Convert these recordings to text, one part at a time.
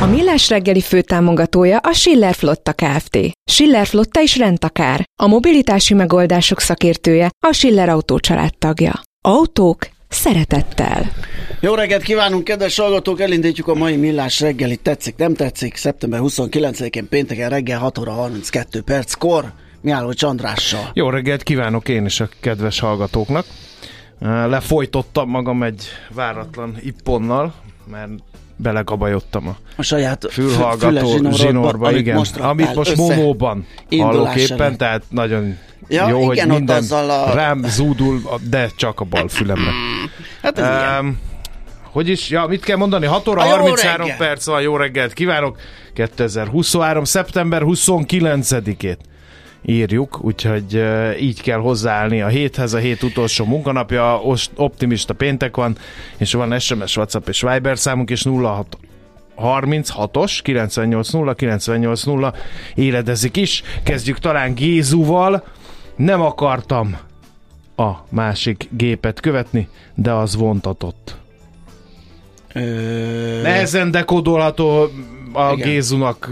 A Millás reggeli főtámogatója a Schiller Flotta Kft. Schiller Flotta is rendtakár. A mobilitási megoldások szakértője a Schiller Autó tagja. Autók szeretettel. Jó reggelt kívánunk, kedves hallgatók! Elindítjuk a mai millás reggelit. Tetszik, nem tetszik? Szeptember 29-én pénteken reggel 6 óra 32 perckor. Miálló Csandrással. Jó reggelt kívánok én is a kedves hallgatóknak. Lefolytottam magam egy váratlan ipponnal, mert belegabajottam a, a saját fülhallgató zsinórba, zsinórba amit igen, most amit most momóban hallok éppen, tehát nagyon ja, jó, igen, hogy minden a... rám zúdul, de csak a bal fülemre. hát um, hogy is, ja, mit kell mondani? 6 óra 33 perc van, jó reggelt kívánok! 2023. szeptember 29-ét írjuk, úgyhogy így kell hozzáállni a héthez, a hét utolsó munkanapja, optimista péntek van, és van SMS, WhatsApp és Viber számunk, és 06 36-os, 980 980 éledezik is. Kezdjük talán Gézuval. Nem akartam a másik gépet követni, de az vontatott. Ö... Nehezen dekódolható a Igen. Gézunak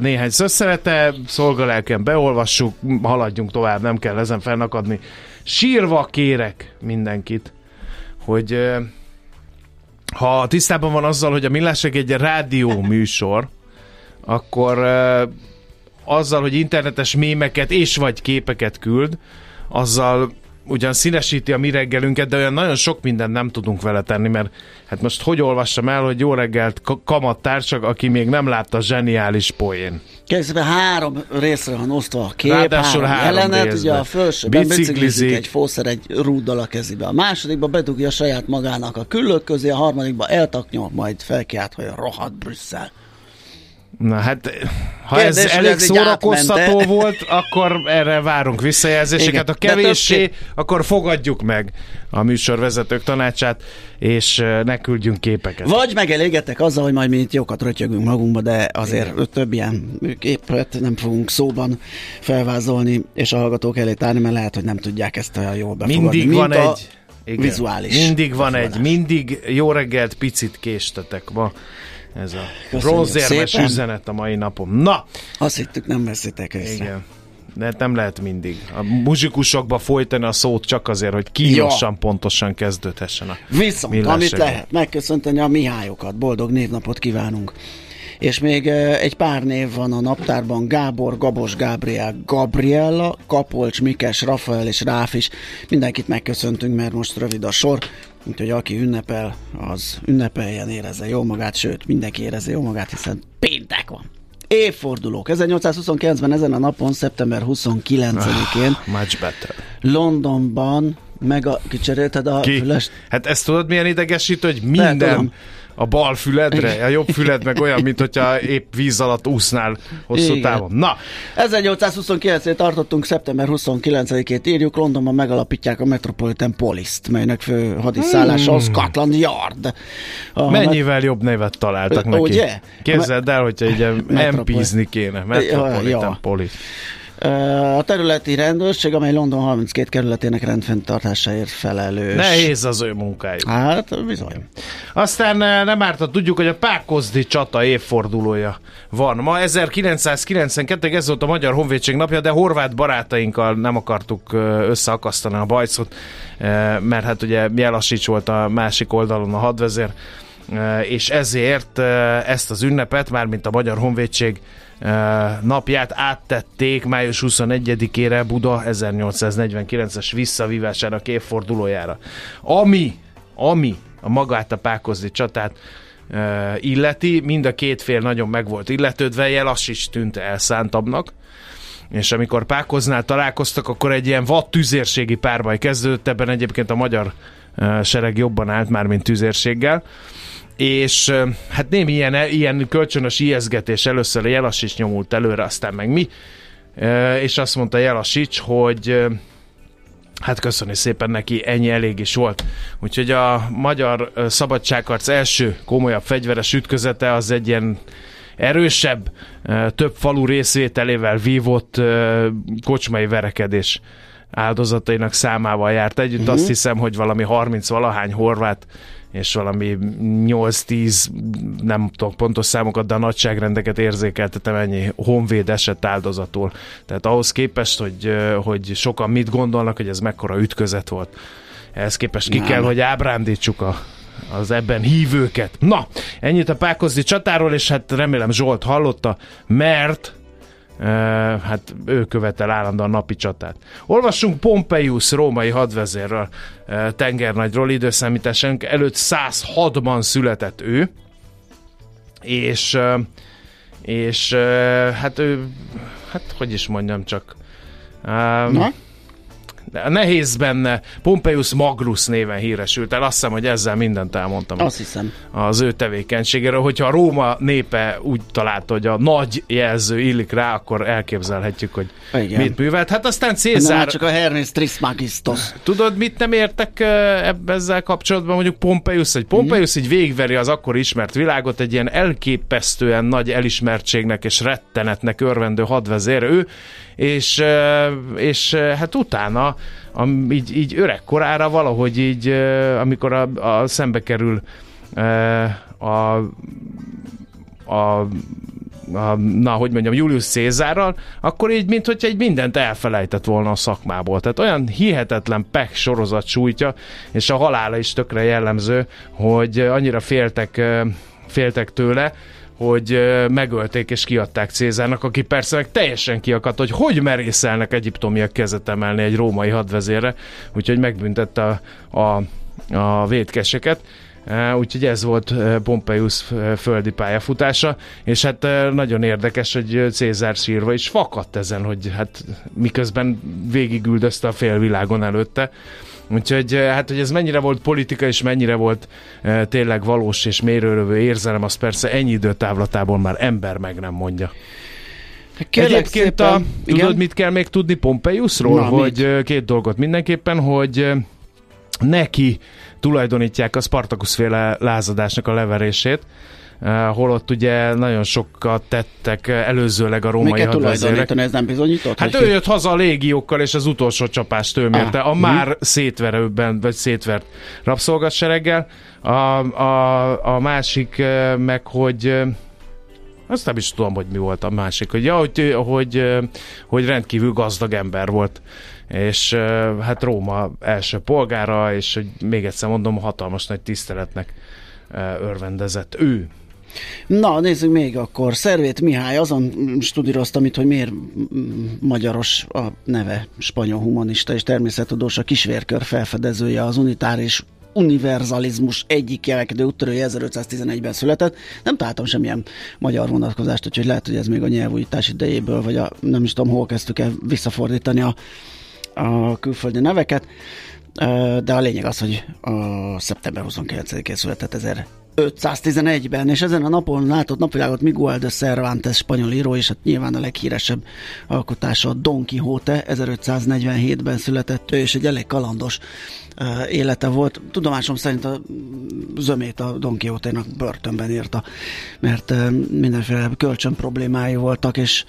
néhány szösszenete, szolgalelken beolvassuk, haladjunk tovább, nem kell ezen fennakadni. Sírva kérek mindenkit, hogy ha tisztában van azzal, hogy a Millásek egy rádió műsor, akkor azzal, hogy internetes mémeket és vagy képeket küld, azzal ugyan színesíti a mi reggelünket, de olyan nagyon sok mindent nem tudunk vele tenni, mert hát most hogy olvassam el, hogy jó reggelt kamattársak, aki még nem látta a zseniális poén. Kérdezve három részre van osztva a kép, Ráadásul három, három jelenet, részbe. ugye a felsőben biciklizik egy fószer egy rúddal a kezébe. A másodikba bedugja saját magának a küllők közé, a harmadikba eltaknyol, majd felkiált, hogy rohadt Brüsszel. Na hát, ha Kérdés, ez elég ez szórakoztató volt, akkor erre várunk visszajelzéseket. Ha kevéssé, akkor fogadjuk meg a műsorvezetők tanácsát, és ne küldjünk képeket. Vagy megelégetek azzal, hogy majd mi itt jókat rötyögünk magunkba, de azért Igen. több ilyen képet nem fogunk szóban felvázolni, és a hallgatók elé tárni, mert lehet, hogy nem tudják ezt olyan jól befogadni. Mindig van egy igen. vizuális. Mindig van egy, mindig jó reggelt, picit késtetek ma ez a bronzérmes üzenet a mai napom. Na! Azt hittük, nem veszitek észre. Igen. De hát nem lehet mindig. A muzsikusokba folytani a szót csak azért, hogy kínosan, ja. pontosan kezdődhessen a Viszont, amit lehet, megköszönteni a Mihályokat. Boldog névnapot kívánunk és még egy pár név van a naptárban, Gábor, Gabos, Gábriel, Gabriella, Kapolcs, Mikes, Rafael és Ráf is. Mindenkit megköszöntünk, mert most rövid a sor, úgyhogy aki ünnepel, az ünnepeljen, érezze jó magát, sőt, mindenki érezze jó magát, hiszen péntek van. Évfordulók. 1829-ben ezen a napon, szeptember 29-én ah, much better. Londonban meg a, kicserélted a Ki? fülest? Hát ezt tudod milyen idegesítő, hogy minden a bal füledre, a jobb füled meg olyan, mint hogyha épp víz alatt úsznál hosszú Igen. távon. Na! 1829-én tartottunk, szeptember 29-ét írjuk, Londonban megalapítják a Metropolitan Police-t, melynek fő hadiszállása hmm. a Scotland Yard. A Mennyivel met- jobb nevet találtak neki. Ugye? Képzeld el, hogyha így MP-zni kéne. Metropolitan ja, ja. Police. A területi rendőrség, amely London 32 kerületének rendfenntartásáért felelős. Nehéz az ő munkájuk. Hát, bizony. Aztán nem árt, tudjuk, hogy a Pákozdi csata évfordulója van. Ma 1992 ez volt a Magyar Honvédség napja, de horvát barátainkkal nem akartuk összeakasztani a bajszot, mert hát ugye Jelasics volt a másik oldalon a hadvezér, és ezért ezt az ünnepet, mármint a Magyar Honvédség napját áttették május 21-ére Buda 1849-es visszavívásának évfordulójára. Ami, ami a magát a Pákozdi csatát illeti, mind a két fél nagyon meg volt illetődve, Jelas is tűnt elszántabbnak, és amikor Pákoznál találkoztak, akkor egy ilyen vad tüzérségi párbaj kezdődött, ebben egyébként a magyar sereg jobban állt már, mint tüzérséggel, és hát némi ilyen, ilyen kölcsönös ijeszgetés először Jelasics nyomult előre, aztán meg mi, és azt mondta Jelasics, hogy hát köszönni szépen neki, ennyi elég is volt. Úgyhogy a magyar szabadságharc első komolyabb fegyveres ütközete az egy ilyen erősebb, több falu részvételével vívott kocsmai verekedés áldozatainak számával járt együtt. Uh-huh. Azt hiszem, hogy valami 30 valahány horvát és valami 8-10, nem tudok pontos számokat, de a nagyságrendeket érzékeltetem ennyi honvéd esett áldozatul. Tehát ahhoz képest, hogy, hogy sokan mit gondolnak, hogy ez mekkora ütközet volt. Ehhez képest ki nem. kell, hogy ábrándítsuk a, az ebben hívőket. Na, ennyit a Pákozdi csatáról, és hát remélem Zsolt hallotta, mert hát ő követel állandóan napi csatát. Olvassunk Pompeius római hadvezérről, tengernagyról időszámításunk előtt 106-ban született ő, és és hát ő, hát hogy is mondjam csak, Na? Nehéz benne. Pompeius Magnus néven híresült el. Azt hiszem, hogy ezzel mindent elmondtam. Azt hiszem. Az ő tevékenységéről. Hogyha a Róma népe úgy találta, hogy a nagy jelző illik rá, akkor elképzelhetjük, hogy Igen. mit művelt. Hát aztán Cézár... Nem, csak a Hermes Trismegistos. Tudod, mit nem értek ezzel kapcsolatban? Mondjuk Pompeius, hogy Pompeius mm. így végveri az akkor ismert világot egy ilyen elképesztően nagy elismertségnek és rettenetnek örvendő hadvezér. Ő és, és hát utána a, így, így öreg korára valahogy így, amikor a, a szembe kerül a, a a, na, hogy mondjam, Julius Cézárral, akkor így, mint hogyha egy mindent elfelejtett volna a szakmából. Tehát olyan hihetetlen pek sorozat sújtja, és a halála is tökre jellemző, hogy annyira féltek, féltek tőle, hogy megölték és kiadták Cézárnak, aki persze meg teljesen kiakadt, hogy hogy merészelnek egyiptomiak kezet emelni egy római hadvezére, úgyhogy megbüntette a, a, a védkeseket. Úgyhogy ez volt Pompeius földi pályafutása, és hát nagyon érdekes, hogy Cézár sírva is fakadt ezen, hogy hát miközben végigüldözte a félvilágon előtte, Úgyhogy hát, hogy ez mennyire volt politika, és mennyire volt e, tényleg valós és mérőrövő érzelem, az persze ennyi időtávlatából már ember meg nem mondja. Kérlek Egyébként szépen, a, tudod, mit kell még tudni Pompeiusról? Na, hogy mit? két dolgot mindenképpen, hogy neki tulajdonítják a Spartacus féle lázadásnak a leverését, Eh, holott ugye nagyon sokat tettek előzőleg a római hadvezérek. ez nem bizonyított? Hát ő jött haza a légiókkal, és az utolsó csapást ő mérte, ah, a mi? már szétverőben, vagy szétvert rabszolgassereggel. A, a, a másik eh, meg, hogy eh, azt nem is tudom, hogy mi volt a másik, hogy, ja, hogy, hogy, hogy rendkívül gazdag ember volt és hát Róma első polgára, és hogy még egyszer mondom, hatalmas nagy tiszteletnek örvendezett ő. Na, nézzük még akkor. Szervét Mihály azon studíroztam itt, hogy miért magyaros a neve, spanyol humanista és természettudós, a kisvérkör felfedezője, az unitáris univerzalizmus egyik jelkedő úttörője 1511-ben született. Nem találtam semmilyen magyar vonatkozást, úgyhogy lehet, hogy ez még a nyelvújítás idejéből, vagy a, nem is tudom, hol kezdtük el visszafordítani a, a külföldi neveket. De a lényeg az, hogy a szeptember 29-én született 511-ben, és ezen a napon látott napvilágot Miguel de Cervantes spanyol író, és hát nyilván a leghíresebb alkotása a Don Quixote, 1547-ben született ő, és egy elég kalandos élete volt. Tudomásom szerint a zömét a Don Quixote-nak börtönben írta, mert mindenféle kölcsön problémái voltak, és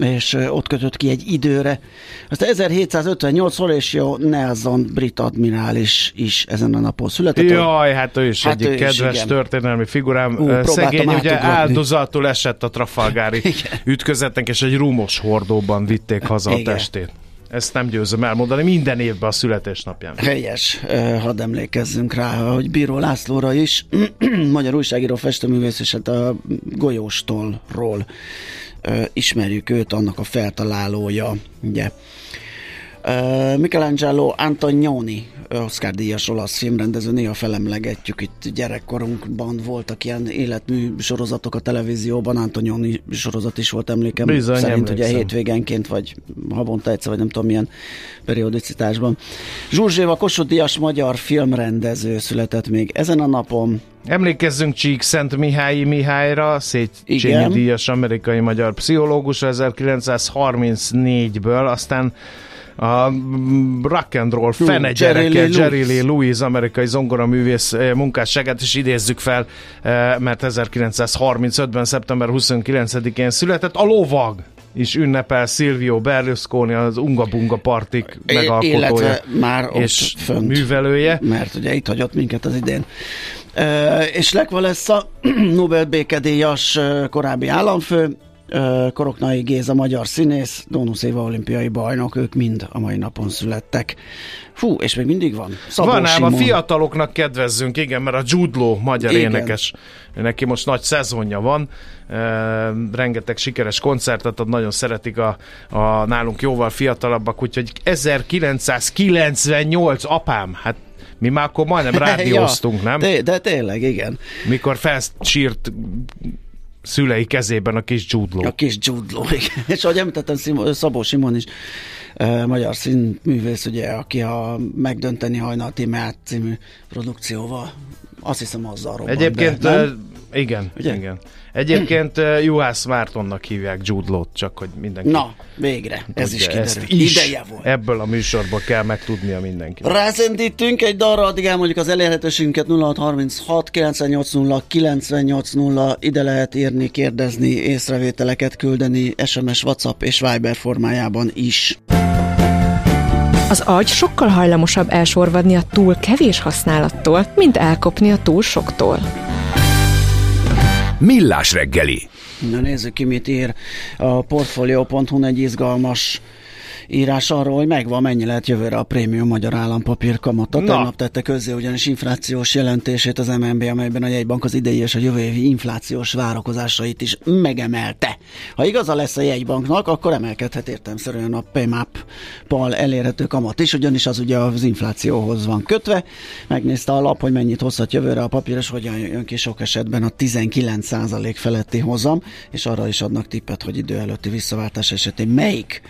és ott kötött ki egy időre. Azt 1758 Horatio Nelson brit admirális is ezen a napon született. Jaj, hát ő is hát egyik kedves is, történelmi figurám. Ú, Szegény ugye áldozatul esett a Trafalgári ütközetnek, és egy rumos hordóban vitték haza igen. a testét. Ezt nem győzöm elmondani, minden évben a születésnapján. Helyes, hadd emlékezzünk rá, hogy Bíró Lászlóra is, magyar újságíró, festőművész, és hát a golyóstolról ismerjük őt, annak a feltalálója, ugye. Michelangelo Antonioni, Oscar díjas olasz filmrendező, néha felemlegetjük, itt gyerekkorunkban voltak ilyen életmű sorozatok a televízióban, Antonioni sorozat is volt emlékem, Bizony, szerint emlékszem. ugye hétvégenként, vagy havonta egyszer, vagy nem tudom milyen periodicitásban. Zsuzséva Kossuth díjas magyar filmrendező született még ezen a napon, Emlékezzünk Csík Szent Mihályi Mihályra, Széchenyi díjas amerikai magyar pszichológus 1934-ből, aztán a rock and roll fene gyereke, Jerry Lee Lewis, amerikai zongoraművész eh, munkásságát is idézzük fel, eh, mert 1935-ben, szeptember 29-én született. A lovag is ünnepel Silvio Berlusconi, az Unga Bunga partik megalkotója már és fönt, művelője. Mert ugye itt hagyott minket az idén. E, és Lekva lesz a Nobel békedélyas korábbi államfő, Koroknai Géza magyar színész, Donusz Éva olimpiai bajnok, ők mind a mai napon születtek. Fú, és még mindig van. Szabó van ám, a fiataloknak kedvezzünk, igen, mert a Judló magyar igen. énekes, neki most nagy szezonja van, e, rengeteg sikeres koncertet ad, nagyon szeretik a, a nálunk jóval fiatalabbak, úgyhogy 1998 apám, hát mi már akkor majdnem rádióztunk, nem? De, de tényleg, igen. Mikor felsírt szülei kezében a kis dzsúdló. A kis dzsúdló, igen. És ahogy említettem, Szabó Simon is magyar színművész, ugye, aki a Megdönteni hajnal Tímeát című produkcióval, azt hiszem azzal robbant Egyébként, be, igen, Ugye? igen. Egyébként Juhász Mártonnak hívják Jude Law, csak hogy mindenki... Na, végre, ez is kiderült. Is Ideje volt. Ebből a műsorból kell megtudnia mindenki. Rázendítünk egy darra, addig elmondjuk az elérhetőségünket 0636 980 980, ide lehet írni, kérdezni, észrevételeket küldeni SMS, WhatsApp és Viber formájában is. Az agy sokkal hajlamosabb elsorvadni a túl kevés használattól, mint elkopni a túl soktól. Millás reggeli. Na nézzük ki, mit ír a Portfolio.hu egy izgalmas írás arról, hogy megvan, mennyi lehet jövőre a prémium magyar állampapír kamata. Na. Tegnap tette közzé ugyanis inflációs jelentését az MNB, amelyben a jegybank az idei és a jövő évi inflációs várakozásait is megemelte. Ha igaza lesz a jegybanknak, akkor emelkedhet értelmszerűen a PMAP-pal elérhető kamat is, ugyanis az ugye az inflációhoz van kötve. Megnézte a lap, hogy mennyit hozhat jövőre a papír, és hogyan jön ki sok esetben a 19% feletti hozam, és arra is adnak tippet, hogy idő előtti visszaváltás esetén melyik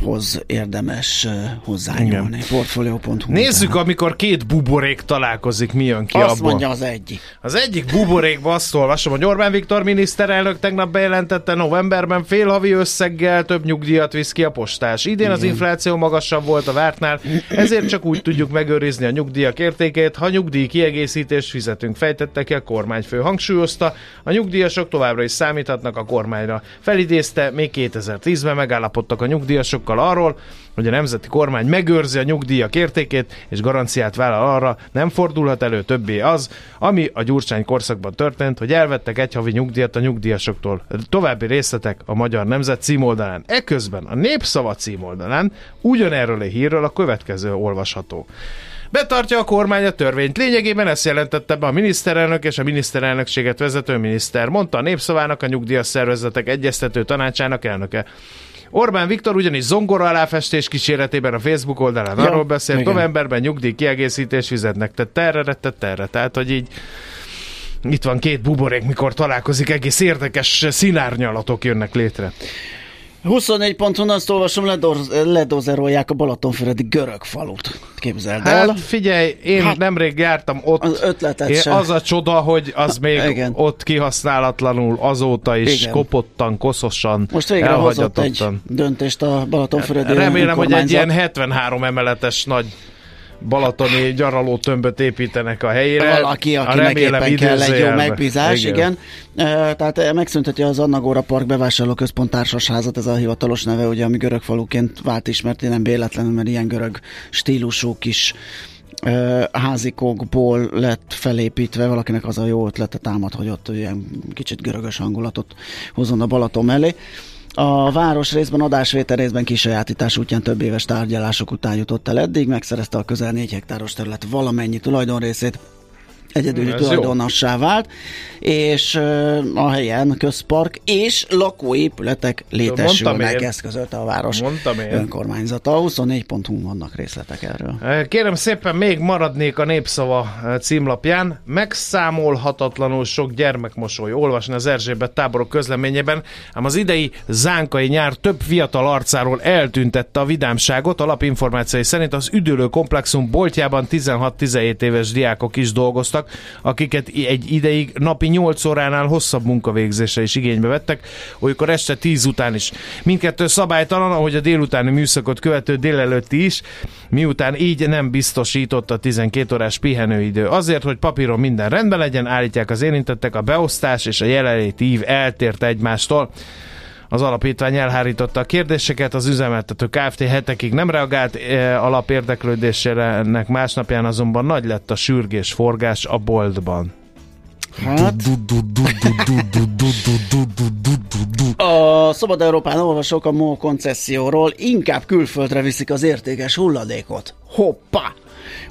PMAP-hoz érdemes hozzányúlni. Portfolio.hu Nézzük, tehát. amikor két buborék találkozik, mi jön ki Azt abból. mondja az egyik. Az egyik buborékban azt olvasom, hogy Orbán Viktor miniszterelnök tegnap bejelentette novemberben félhavi összeggel több nyugdíjat visz ki a postás. Idén Igen. az infláció magasabb volt a vártnál, ezért csak úgy tudjuk megőrizni a nyugdíjak értékét, ha nyugdíj kiegészítést fizetünk, fejtette ki a kormányfő. Hangsúlyozta, a nyugdíjasok továbbra is számíthatnak a kormányra. Felidézte, még 2010-ben megállapodtak a nyugdíjasokkal arról, hogy a nemzeti kormány megőrzi a nyugdíjak értékét, és garanciát vállal arra, nem fordulhat elő többé az, ami a Gyurcsány korszakban történt, hogy elvettek egy havi nyugdíjat a nyugdíjasoktól. További részletek a Magyar Nemzet címoldalán. Eközben a Népszava címoldalán ugyanerről a hírről a következő olvasható. Betartja a kormány a törvényt. Lényegében ezt jelentette be a miniszterelnök és a miniszterelnökséget vezető miniszter, mondta a népszavának a nyugdíjas szervezetek egyeztető tanácsának elnöke. Orbán Viktor ugyanis zongora aláfestés kíséretében a Facebook oldalán ja, arról beszélt, igen. novemberben nyugdíj kiegészítés fizetnek, tehát terre, tette terre. Tehát, hogy így itt van két buborék, mikor találkozik, egész érdekes színárnyalatok jönnek létre. 24 ponton azt olvasom, ledozerolják a Balatonfüredi görög falut. Képzeld el. Hát figyelj, én hát, nemrég jártam ott. Az ötletet én, Az a csoda, hogy az még Igen. ott kihasználatlanul azóta is Igen. kopottan, koszosan, Most végre hozott egy döntést a Balatonfüredi Remélem, hogy egy ilyen 73 emeletes nagy balatoni gyaraló tömböt építenek a helyére. Valaki, akinek éppen kell egy jó megbízás, igen. igen. Tehát megszünteti az Annagóra Park bevásárló központ társasházat, ez a hivatalos neve, ugye, ami görög faluként vált ismert, nem véletlenül, mert ilyen görög stílusú kis házikókból lett felépítve, valakinek az a jó ötlete támad, hogy ott ilyen kicsit görögös hangulatot hozzon a Balaton mellé. A város részben, adásvétel részben kisajátítás útján több éves tárgyalások után jutott el eddig, megszerezte a közel 4 hektáros terület valamennyi tulajdonrészét, egyedüli tulajdonossá vált, és a helyen közpark és lakóépületek létesülnek, ezt közölte a város önkormányzata. 24 pontunk vannak részletek erről. Kérem szépen, még maradnék a Népszava címlapján. Megszámolhatatlanul sok gyermekmosoly olvasni az Erzsébet táborok közleményében, ám az idei zánkai nyár több fiatal arcáról eltüntette a vidámságot. Alapinformációi szerint az üdülő komplexum boltjában 16-17 éves diákok is dolgoztak, voltak, akiket egy ideig napi 8 óránál hosszabb munkavégzésre is igénybe vettek, olykor este 10 után is. Mindkettő szabálytalan, ahogy a délutáni műszakot követő délelőtti is, miután így nem biztosított a 12 órás pihenőidő. Azért, hogy papíron minden rendben legyen, állítják az érintettek, a beosztás és a jelenléti ív eltért egymástól. Az alapítvány elhárította a kérdéseket, az üzemeltető Kft. hetekig nem reagált e, alapérdeklődésére, ennek másnapján azonban nagy lett a sürgés forgás a boltban. Hát... A Szabad Európán olvasok a MOL koncesszióról, inkább külföldre viszik az értékes hulladékot. Hoppá!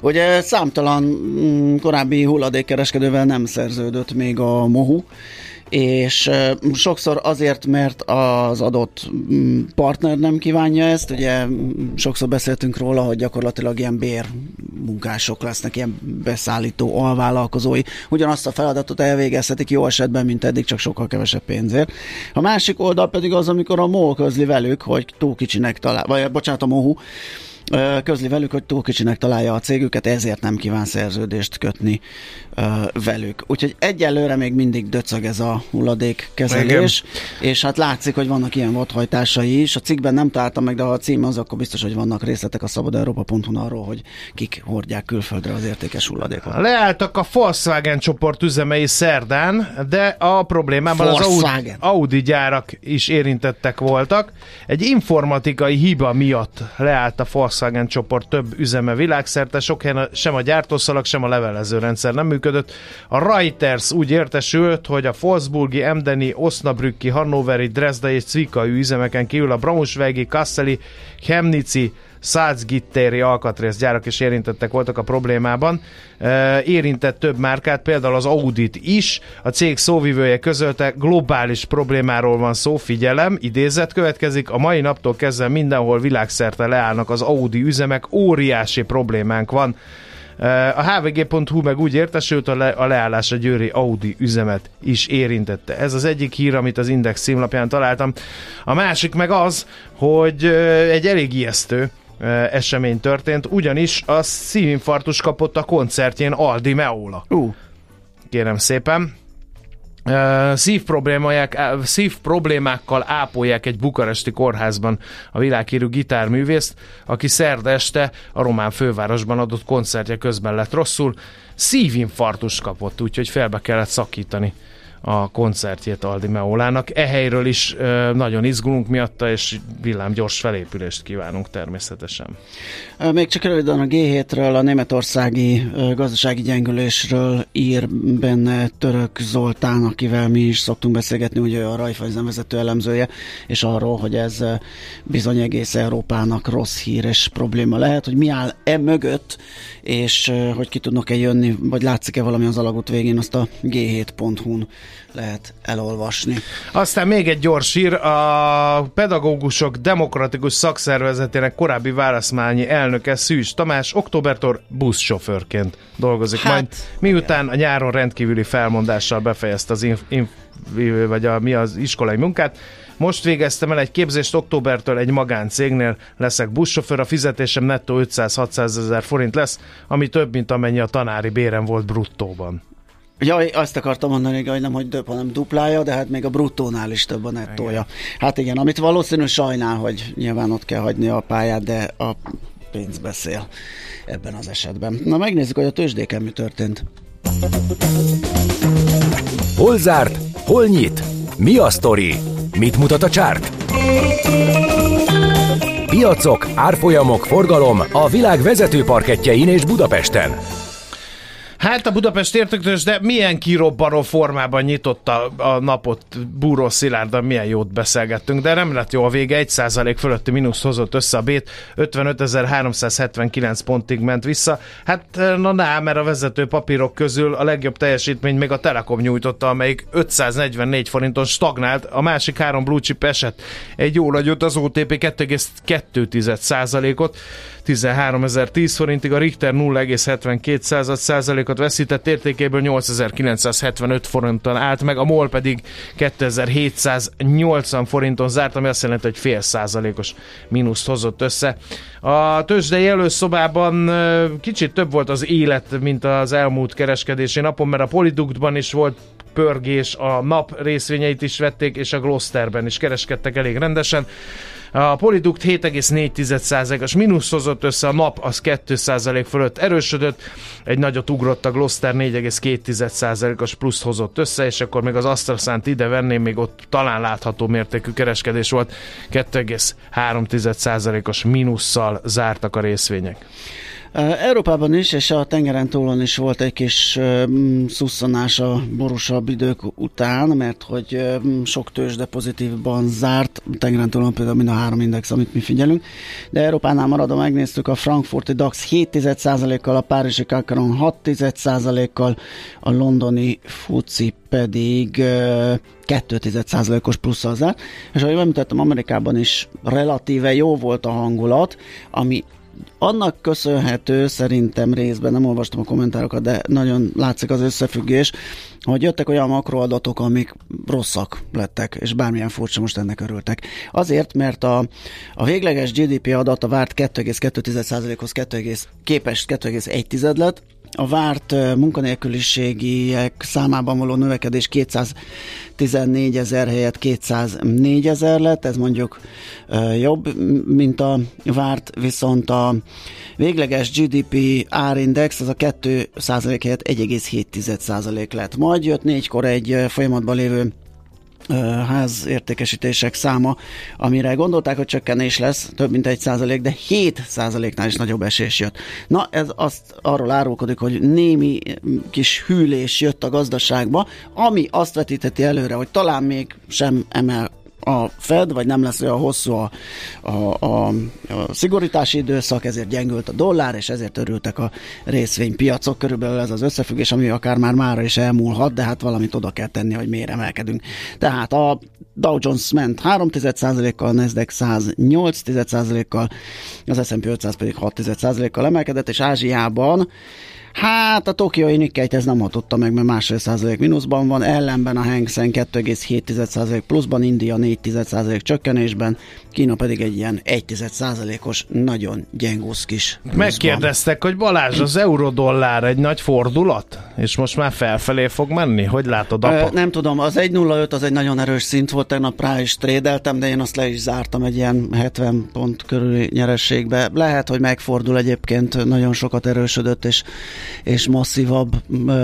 Ugye számtalan mm, korábbi hulladékkereskedővel nem szerződött még a MOHU, és sokszor azért, mert az adott mm, partner nem kívánja ezt, ugye sokszor beszéltünk róla, hogy gyakorlatilag ilyen bér munkások lesznek, ilyen beszállító alvállalkozói, ugyanazt a feladatot elvégezhetik jó esetben, mint eddig, csak sokkal kevesebb pénzért. A másik oldal pedig az, amikor a MOL közli velük, hogy túl kicsinek talál, vagy bocsánat, a MOHU, közli velük, hogy túl kicsinek találja a cégüket, ezért nem kíván szerződést kötni velük. Úgyhogy egyelőre még mindig döcög ez a hulladékkezelés, Igen. és hát látszik, hogy vannak ilyen vadhajtásai is. A cikkben nem találtam meg, de ha a cím az, akkor biztos, hogy vannak részletek a szabadeurópa.hu arról, hogy kik hordják külföldre az értékes hulladékot. Leálltak a Volkswagen csoport üzemei szerdán, de a problémában az Audi, Audi gyárak is érintettek voltak. Egy informatikai hiba miatt leállt a Volkswagen Volkswagen csoport több üzeme világszerte, sok helyen sem a gyártószalag, sem a levelező rendszer nem működött. A Reuters úgy értesült, hogy a Wolfsburgi, Emdeni, Osnabrücki, Hannoveri, Dresda és Cvikai üzemeken kívül a Braunschweigi, Kasseli, Chemnici, Salzgittéri alkatrészgyárak is érintettek voltak a problémában. Érintett több márkát, például az Audit is. A cég szóvivője közölte, globális problémáról van szó, figyelem, idézet következik. A mai naptól kezdve mindenhol világszerte leállnak az Audi üzemek, óriási problémánk van. A hvg.hu meg úgy értesült, a, le, a leállás a győri Audi üzemet is érintette. Ez az egyik hír, amit az Index címlapján találtam. A másik meg az, hogy egy elég ijesztő esemény történt, ugyanis a szívinfarktus kapott a koncertjén Aldi Meola. Uh. Kérem szépen. Uh, szív problémákkal ápolják egy bukaresti kórházban a világhírű gitárművészt, aki szerda este a román fővárosban adott koncertje közben lett rosszul. Szívinfarktus kapott, úgyhogy felbe kellett szakítani a koncertjét Aldi Meolának. E helyről is nagyon izgulunk miatta, és villámgyors felépülést kívánunk természetesen. Még csak röviden a G7-ről, a németországi gazdasági gyengülésről ír benne Török Zoltán, akivel mi is szoktunk beszélgetni, ugye a Raiffeisen vezető elemzője, és arról, hogy ez bizony egész Európának rossz hír és probléma lehet, hogy mi áll e mögött, és hogy ki tudnak-e jönni, vagy látszik-e valami az alagút végén, azt a g7.hu-n lehet elolvasni. Aztán még egy gyors hír, a pedagógusok demokratikus szakszervezetének korábbi válaszmányi elnöke Szűs Tamás októbertől buszsofőrként dolgozik hát, majd, miután a nyáron rendkívüli felmondással befejezte az inf- inf- vagy a, mi az iskolai munkát, most végeztem el egy képzést, októbertől egy magáncégnél leszek buszsofőr, a fizetésem nettó 500-600 ezer forint lesz, ami több, mint amennyi a tanári bérem volt bruttóban. Ja, azt akartam mondani, hogy nem, hogy több, hanem duplája, de hát még a bruttónál is több a nettója. Igen. Hát igen, amit valószínű sajnál, hogy nyilván ott kell hagyni a pályát, de a pénz beszél ebben az esetben. Na megnézzük, hogy a tőzsdéken mi történt. Hol zárt? Hol nyit? Mi a sztori? Mit mutat a csárt? Piacok, árfolyamok, forgalom a világ vezető parketjein és Budapesten. Hát a Budapest értéktős, de milyen kirobbanó formában nyitotta a napot Búró Szilárdan, milyen jót beszélgettünk, de nem lett jó a vége, 1% fölötti mínusz hozott össze a bét, 55.379 pontig ment vissza. Hát na ná, mert a vezető papírok közül a legjobb teljesítmény még a Telekom nyújtotta, amelyik 544 forinton stagnált, a másik három blue chip eset egy jó nagyot, az OTP 2,2%-ot, 13.010 forintig, a Richter 0,72 százalékot veszített, értékéből 8.975 forinton állt meg, a MOL pedig 2.780 forinton zárt, ami azt jelenti, hogy fél százalékos mínuszt hozott össze. A tőzsdei előszobában kicsit több volt az élet, mint az elmúlt kereskedési napon, mert a Poliduktban is volt pörgés, a nap részvényeit is vették, és a Glosterben is kereskedtek elég rendesen. A Polidukt 7,4%-os mínusz hozott össze, a nap az 2% fölött erősödött, egy nagyot ugrott a Gloster 4,2%-os plusz hozott össze, és akkor még az AstraZánt ide venném, még ott talán látható mértékű kereskedés volt, 2,3%-os mínusszal zártak a részvények. Európában is, és a tengeren túlon is volt egy kis uh, szusszanás a borúsabb idők után, mert hogy uh, sok tőzsde pozitívban zárt, tengeren túlon például mind a három index, amit mi figyelünk, de Európánál maradva megnéztük a frankfurti DAX 7,1%-kal, a párizsi Kakaron 6,1%-kal, a londoni FUCI pedig uh, 2,1%-os plusszal zárt, és ahogy bemutattam, Amerikában is relatíve jó volt a hangulat, ami annak köszönhető szerintem részben, nem olvastam a kommentárokat, de nagyon látszik az összefüggés, hogy jöttek olyan makroadatok, amik rosszak lettek, és bármilyen furcsa most ennek örültek. Azért, mert a, a végleges GDP a várt 2,2%-hoz 2, képest 2,1 lett, a várt munkanélküliségiek számában való növekedés 214 ezer helyett 204 ezer lett, ez mondjuk jobb, mint a várt, viszont a végleges GDP árindex az a 2 helyett 1,7% lett. Majd jött négykor egy folyamatban lévő házértékesítések száma, amire gondolták, hogy csökkenés lesz, több mint egy százalék, de 7 százaléknál is nagyobb esés jött. Na, ez azt arról árulkodik, hogy némi kis hűlés jött a gazdaságba, ami azt vetíteti előre, hogy talán még sem emel a Fed, vagy nem lesz olyan hosszú a, a, a, a szigorítási időszak, ezért gyengült a dollár, és ezért örültek a részvénypiacok. Körülbelül ez az összefüggés, ami akár már mára is elmúlhat, de hát valamit oda kell tenni, hogy miért emelkedünk. Tehát a Dow Jones ment 3,1%-kal, a Nasdaq 108%-kal, az S&P 500 pedig 6,1%-kal emelkedett, és Ázsiában Hát a tokiói nikkei ez nem hatotta meg, mert másfél százalék mínuszban van, ellenben a Hang Seng 2,7 százalék pluszban, India 4 százalék csökkenésben, Kína pedig egy ilyen 1 százalékos nagyon gyengúsz kis pluszban. Megkérdeztek, hogy Balázs, az eurodollár egy nagy fordulat? És most már felfelé fog menni? Hogy látod, apa? Ö, nem tudom, az 1.05 az egy nagyon erős szint volt, tegnap rá is trédeltem, de én azt le is zártam egy ilyen 70 pont körüli nyerességbe. Lehet, hogy megfordul egyébként, nagyon sokat erősödött, és és masszívabb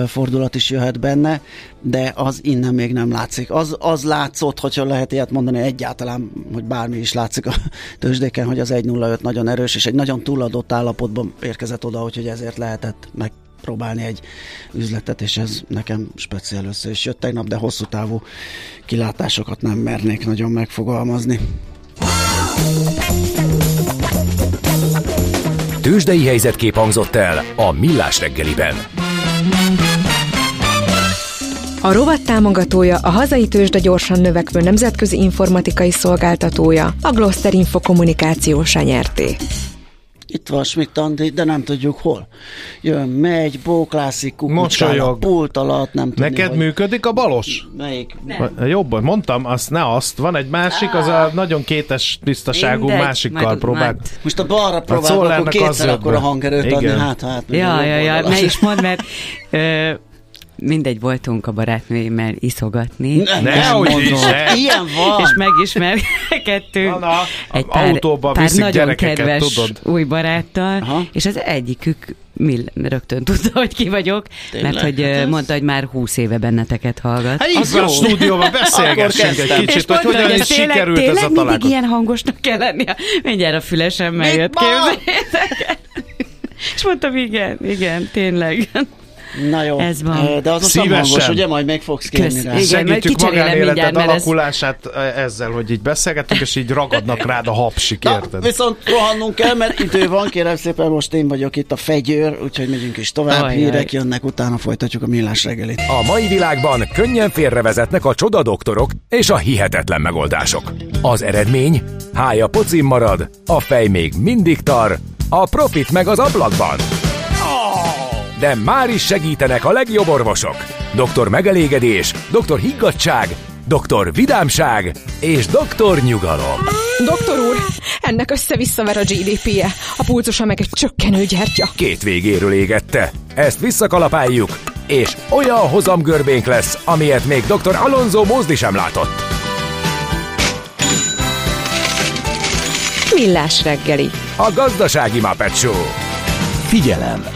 fordulat is jöhet benne, de az innen még nem látszik. Az, az látszott, hogyha lehet ilyet mondani egyáltalán, hogy bármi is látszik a tőzsdéken, hogy az 1.05 nagyon erős, és egy nagyon túladott állapotban érkezett oda, hogy ezért lehetett meg próbálni egy üzletet, és ez nekem speciál össze is jött tegnap, de hosszú távú kilátásokat nem mernék nagyon megfogalmazni. Tőzsdei helyzetkép hangzott el a Millás reggeliben. A rovat támogatója a hazai tőzsde gyorsan növekvő nemzetközi informatikai szolgáltatója, a Gloster Info kommunikációs nyerté. Itt van Schmidt Andi, de nem tudjuk hol. Jön, megy, bóklászik, kukucskál pult alatt, nem tudni, Neked hogy... működik a balos? Melyik? Nem. Jobban, mondtam, azt ne azt. Van egy másik, az a nagyon kétes tisztaságú Mindegy, másikkal próbál. Most a balra próbál, akkor kétszer akkor a hangerőt adni, hát, hát. Ja, ja, ja, ne is mondd, mert mindegy, voltunk a barátnőimmel iszogatni. Ne, nehogy is, ne. Ilyen van. És megismerkedtünk Na, na, egy pár, autóba pár nagyon gyerekeket, kedves tudod. új baráttal, Aha. és az egyikük mi rögtön tudta, hogy ki vagyok, Tényleg? mert hogy Hát ez- mondta, hogy már húsz éve benneteket hallgat. Hát így van a stúdióban, beszélgessünk egy kicsit, hogy mondta, hogyan is tényleg, sikerült tényleg ez a mindig találkozó. ilyen hangosnak kell lennie. Mindjárt a fülesemmel jött, képzeljétek. És mondtam, igen, igen, tényleg. Na jó. Ez van. De az a Szívesen. hangos, ugye? Majd meg fogsz kérni Kösz. rá. Igen, Segítjük magánéleted ez- alakulását eh, ezzel, hogy így beszélgetünk, és így ragadnak rád a hapsik, Na, érted? viszont rohannunk kell, mert idő van, kérem szépen, most én vagyok itt a fegyőr, úgyhogy megyünk is tovább, Ajaj. hírek jönnek, utána folytatjuk a millás reggelit. A mai világban könnyen félrevezetnek a csoda doktorok és a hihetetlen megoldások. Az eredmény? Hája pocim marad, a fej még mindig tar, a profit meg az ablakban. De már is segítenek a legjobb orvosok. Doktor megelégedés, doktor higgadság, doktor vidámság és doktor nyugalom. Doktor úr, ennek össze-visszaver a GDP-je, a pulcosa meg egy csökkenő gyertya. Két végéről égette. Ezt visszakalapáljuk, és olyan hozamgörbénk lesz, amilyet még dr. Alonso Mózdi sem látott. Millás reggeli. A gazdasági Muppet Show. Figyelem!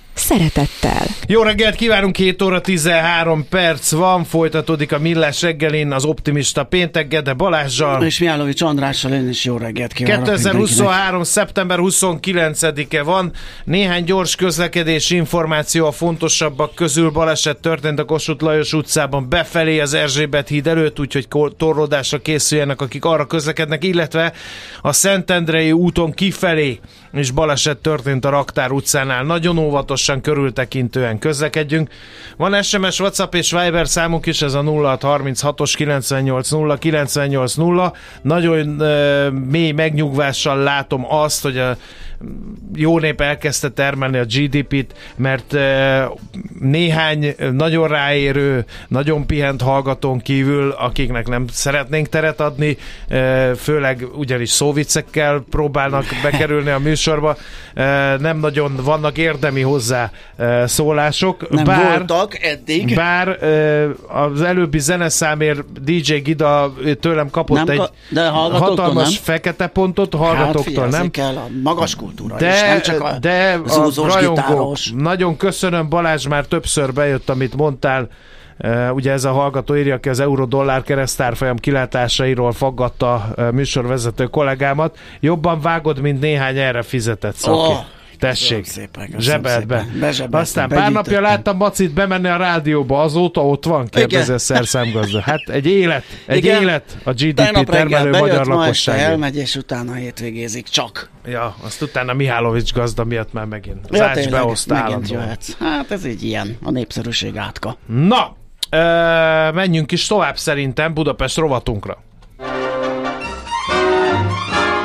szeretettel. Jó reggelt kívánunk, 7 óra 13 perc van, folytatódik a Millás reggelin az optimista péntek Gede Balázsjal. És Miálovics Andrással én is jó reggelt kívánok 2023. szeptember 29-e van. Néhány gyors közlekedési információ a fontosabbak közül baleset történt a Kossuth Lajos utcában befelé az Erzsébet híd előtt, úgyhogy torlódásra készüljenek, akik arra közlekednek, illetve a Szentendrei úton kifelé is baleset történt a Raktár utcánál. Nagyon óvatosan, körültekintően közlekedjünk. Van SMS, WhatsApp és Viber számunk is, ez a 0636-os 980 980. Nagyon uh, mély megnyugvással látom azt, hogy a jó nép elkezdte termelni a GDP-t, mert eh, néhány nagyon ráérő, nagyon pihent hallgatón kívül, akiknek nem szeretnénk teret adni, eh, főleg ugyanis szóvicekkel próbálnak bekerülni a műsorba, eh, nem nagyon vannak érdemi hozzá szólások. Nem bár, voltak eddig. bár az előbbi zeneszámért DJ Gida tőlem kapott Nem egy de hatalmas nem? fekete pontot, hallgatóktól hát, nem. kell a magas kultúra De, is, nem csak a de a zúzós rajongók, gitáros. nagyon köszönöm Balázs, már többször bejött, amit mondtál. Uh, ugye ez a hallgató írja ki az euró-dollár keresztárfolyam kilátásairól faggatta uh, műsorvezető kollégámat. Jobban vágod, mint néhány erre fizetett szaki. Ó, Tessék, szépen, köszönöm zsebedbe. szépen. Aztán pár napja láttam Macit bemenni a rádióba, azóta ott van, kérdezi a szerszámgazda. Hát egy élet, egy Igen. élet a GDP termelő magyar lakosság. elmegy, és utána hétvégézik csak. Ja, azt utána Mihálovics gazda miatt már megint. Ja, Zács jöhetsz. Hát ez így ilyen, a népszerűség átka. Na, ö, menjünk is tovább szerintem Budapest rovatunkra.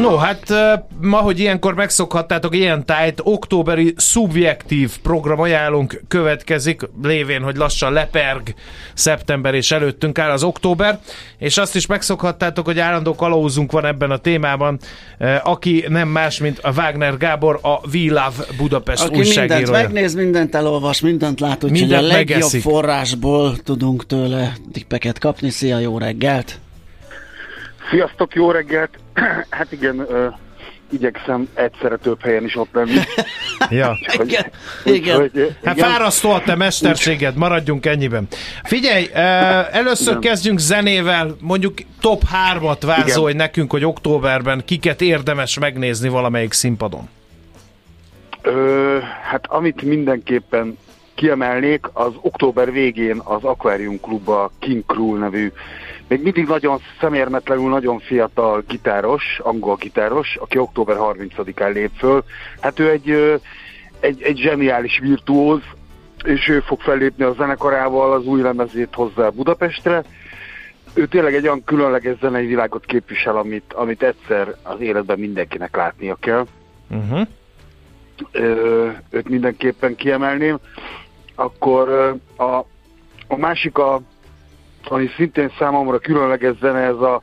No, hát ma, hogy ilyenkor megszokhattátok ilyen tájt, októberi szubjektív program ajánlunk következik, lévén, hogy lassan leperg szeptember és előttünk áll az október, és azt is megszokhattátok, hogy állandó kalauzunk van ebben a témában, aki nem más, mint a Wagner Gábor, a We Love Budapest Aki mindent újságírója. megnéz, mindent elolvas, mindent lát, úgyhogy Mindent a legjobb megeszik. forrásból tudunk tőle tippeket kapni. Szia, jó reggelt! Sziasztok, jó reggelt! Hát igen, ö, igyekszem egyszerre több helyen is ott lenni. Ja. Hogy- Igen, igen. úgyhogy, Hát igen. fárasztó a te mesterséged, maradjunk ennyiben. Figyelj, először Igen. kezdjünk zenével, mondjuk top 3-at vázolj nekünk, hogy októberben kiket érdemes megnézni valamelyik színpadon. Ö, hát amit mindenképpen kiemelnék, az október végén az Aquarium Klubba King Krul nevű, még mindig nagyon szemérmetlenül, nagyon fiatal gitáros, angol gitáros, aki október 30-án lép föl. Hát ő egy, egy, egy zseniális virtuóz, és ő fog fellépni a zenekarával az új lemezét hozzá Budapestre. Ő tényleg egy olyan különleges zenei világot képvisel, amit, amit egyszer az életben mindenkinek látnia kell. Uh-huh. Ö, őt mindenképpen kiemelném. Akkor a, a másik, a, ami szintén számomra különleges zene, ez a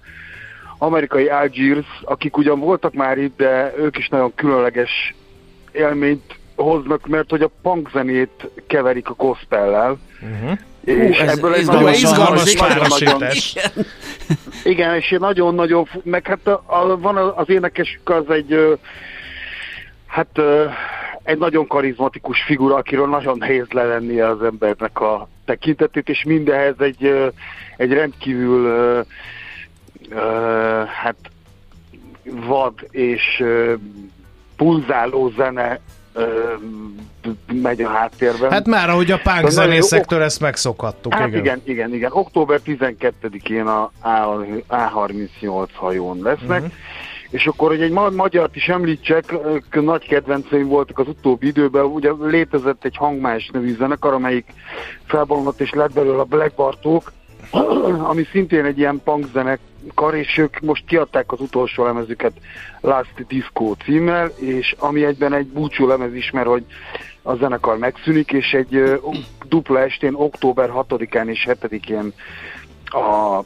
amerikai Algiers, akik ugyan voltak már itt, de ők is nagyon különleges élményt hoznak, mert hogy a punk zenét keverik a gospellel. Uh-huh. És Hú, ez ebből egy izgalmas, nagyon izgalmas párosítás. Igen, és egy nagyon-nagyon, meg hát a, a, van az énekesük az egy, hát egy nagyon karizmatikus figura, akiről nagyon nehéz levenni az embernek a tekintetét, és mindehez egy, egy rendkívül hát vad és pulzáló zene megy a háttérben. Hát már ahogy a punk zenészektől ezt megszokhattuk. Hát igen, igen, igen. Október 12-én a A- A38 hajón lesznek. Uh-huh. És akkor, hogy egy ma- magyart is említsek, nagy kedvenceim voltak az utóbbi időben, ugye létezett egy hangmás nevű zenekar, amelyik felbomlott és lett belőle a Black Bartók, ami szintén egy ilyen punk zenekar, és ők most kiadták az utolsó lemezüket Last Disco címmel, és ami egyben egy búcsú lemez is, mert hogy a zenekar megszűnik, és egy dupla estén, október 6-án és 7-én a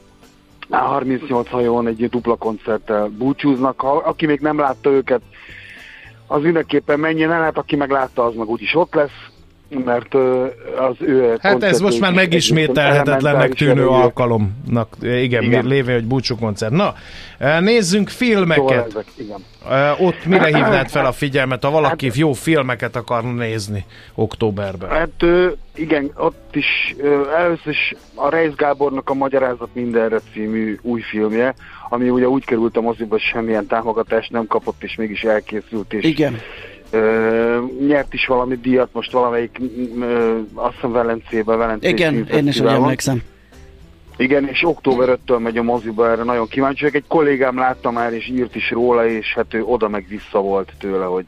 A38 hajón egy dupla koncerttel búcsúznak. Ha, aki még nem látta őket, az mindenképpen menjen el, hát aki meg látta, az meg úgyis ott lesz, mert az ő Hát ez most már megismételhetetlennek tűnő alkalomnak, igen, igen. Lévén, hogy búcsúkoncert. Na, eh, nézzünk Szóval filmeket. ezek, igen. Eh, Ott mire hívnád fel a figyelmet, ha valaki jó filmeket akar nézni októberben? Hát igen, ott is először is a Reis Gábornak a Magyarázat mindenre című új filmje, ami ugye úgy került a moziba, hogy semmilyen támogatást nem kapott, és mégis elkészült, és Igen. Ö, nyert is valami díjat, most valamelyik, ö, azt hiszem Velencében, Velencei Igen, én is úgy emlékszem. Igen, és október 5-től megy a moziba, erre nagyon kíváncsi vagyok. Egy kollégám látta már, és írt is róla, és hát ő oda meg vissza volt tőle, hogy,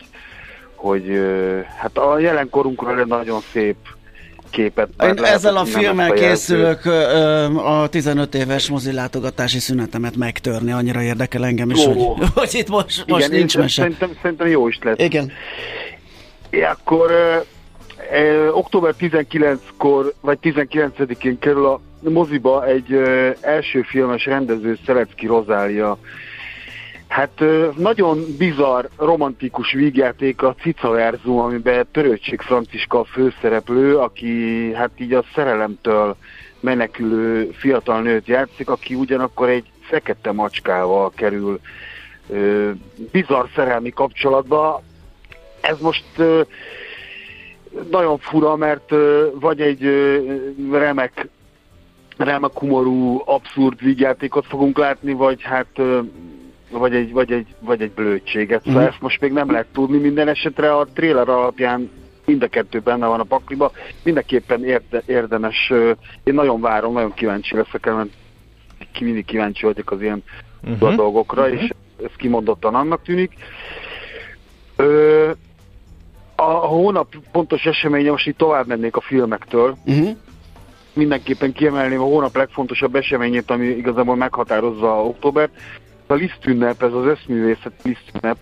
hogy hát a jelenkorunkról egy nagyon szép képet. Én lehet, ezzel a filmmel készülök ö, a 15 éves mozilátogatási szünetemet megtörni, annyira érdekel engem is, hogy, hogy itt most, most Igen, nincs én mese. Szerintem, szerintem jó is lesz. Igen. Ja, akkor ö, ö, október 19-kor, vagy 19-én kerül a moziba egy ö, első filmes rendező Szelecki Rozália. Hát nagyon bizarr, romantikus vígjáték a Cica Verzum, amiben Törőcsik Franciska a főszereplő, aki hát így a szerelemtől menekülő fiatal nőt játszik, aki ugyanakkor egy fekete macskával kerül ö, bizarr szerelmi kapcsolatba. Ez most ö, nagyon fura, mert ö, vagy egy ö, remek, remek humorú, abszurd vígjátékot fogunk látni, vagy hát ö, vagy egy, vagy egy, vagy egy blödséget. Szóval ezt most még nem lehet tudni. Minden esetre a trailer alapján mind a kettő benne van a pakliba. Mindenképpen érde, érdemes. Én nagyon várom, nagyon kíváncsi leszek, mert mindig kíváncsi vagyok az ilyen uh-huh. dolgokra, és ez kimondottan annak tűnik. Ö, a, hónap pontos eseménye, most így tovább mennék a filmektől, Uh-huh. mindenképpen kiemelném a hónap legfontosabb eseményét, ami igazából meghatározza október. A Lisztünnep, ez az Összművészet Lisztünnep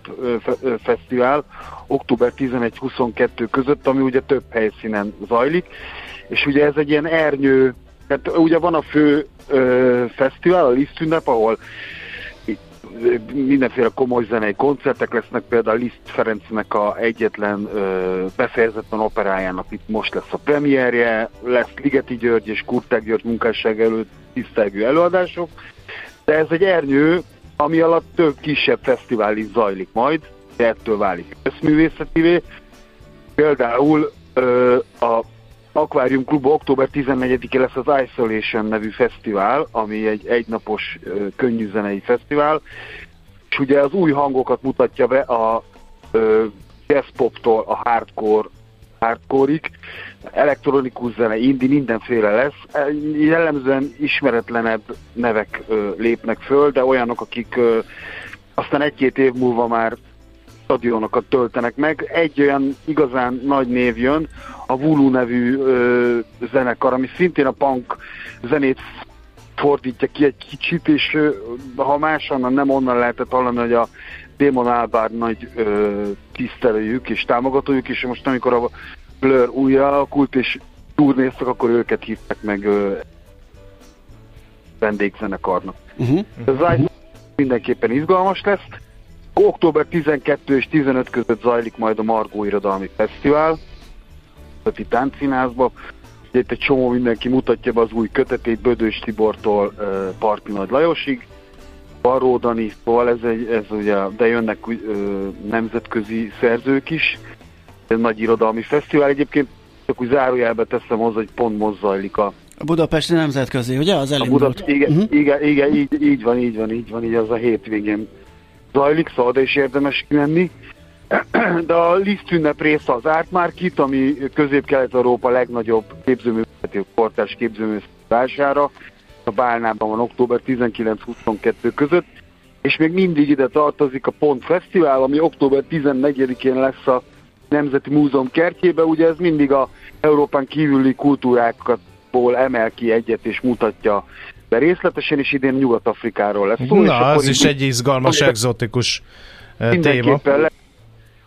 Fesztivál október 11-22 között, ami ugye több helyszínen zajlik, és ugye ez egy ilyen ernyő, tehát ugye van a fő ö, fesztivál, a Lisztünnep, ahol mindenféle komoly zenei koncertek lesznek, például Liszt Ferencnek a egyetlen ö, befejezetlen operájának itt most lesz a premierje, lesz Ligeti György és Kurták György munkásság előtt tisztelgő előadások, de ez egy ernyő, ami alatt több kisebb fesztivál is zajlik majd, de ettől válik összművészetivé. Például ö, a Aquarium Klub október 14-én lesz az Isolation nevű fesztivál, ami egy egynapos ö, könnyűzenei fesztivál, és ugye az új hangokat mutatja be a ö, jazzpoptól a hardcore hardcore-ig, elektronikus zene, indi, mindenféle lesz. E, Jellemzően ismeretlenebb nevek ö, lépnek föl, de olyanok, akik ö, aztán egy-két év múlva már stadionokat töltenek meg. Egy olyan igazán nagy név jön, a Vulu nevű ö, zenekar, ami szintén a punk zenét fordítja ki egy kicsit, és ha máshonnan nem onnan lehetett hallani, hogy a Démon Albár nagy ö, tisztelőjük és támogatójuk, és most amikor a Blur újra alakult, és turnéztek, akkor őket hívták meg ö, vendégzenekarnak. Uh-huh. Ez uh-huh. mindenképpen izgalmas lesz. Október 12 és 15 között zajlik majd a Margó Irodalmi Fesztivál, a Táncszínházba. Itt egy csomó mindenki mutatja be az új kötetét Bödős Tibortól uh, Parti Nagy Lajosig. Baró Dani, szóval ez, egy, ez ugye, de jönnek uh, nemzetközi szerzők is. Ez nagy irodalmi fesztivál. Egyébként csak úgy zárójelbe teszem hozzá, hogy pont most zajlik a a Budapesti Nemzetközi, ugye? Az elindult. A Budapest, igen, uh-huh. igen, igen így, így, van, így van, így van, így az a hétvégén zajlik, szóval oda is érdemes menni. De a Liszt ünnep része az Art Market, ami Közép-Kelet-Európa legnagyobb képzőművészeti kortárs képzőművészeti vására. A Bálnában van október 19-22 között. És még mindig ide tartozik a Pont Fesztivál, ami október 14-én lesz a Nemzeti Múzeum kertjébe. Ugye ez mindig a Európán kívüli kultúrákat ból emel ki egyet és mutatja be részletesen, és idén Nyugat-Afrikáról lesz szó. Na, az is egy izgalmas, egzotikus eh, téma.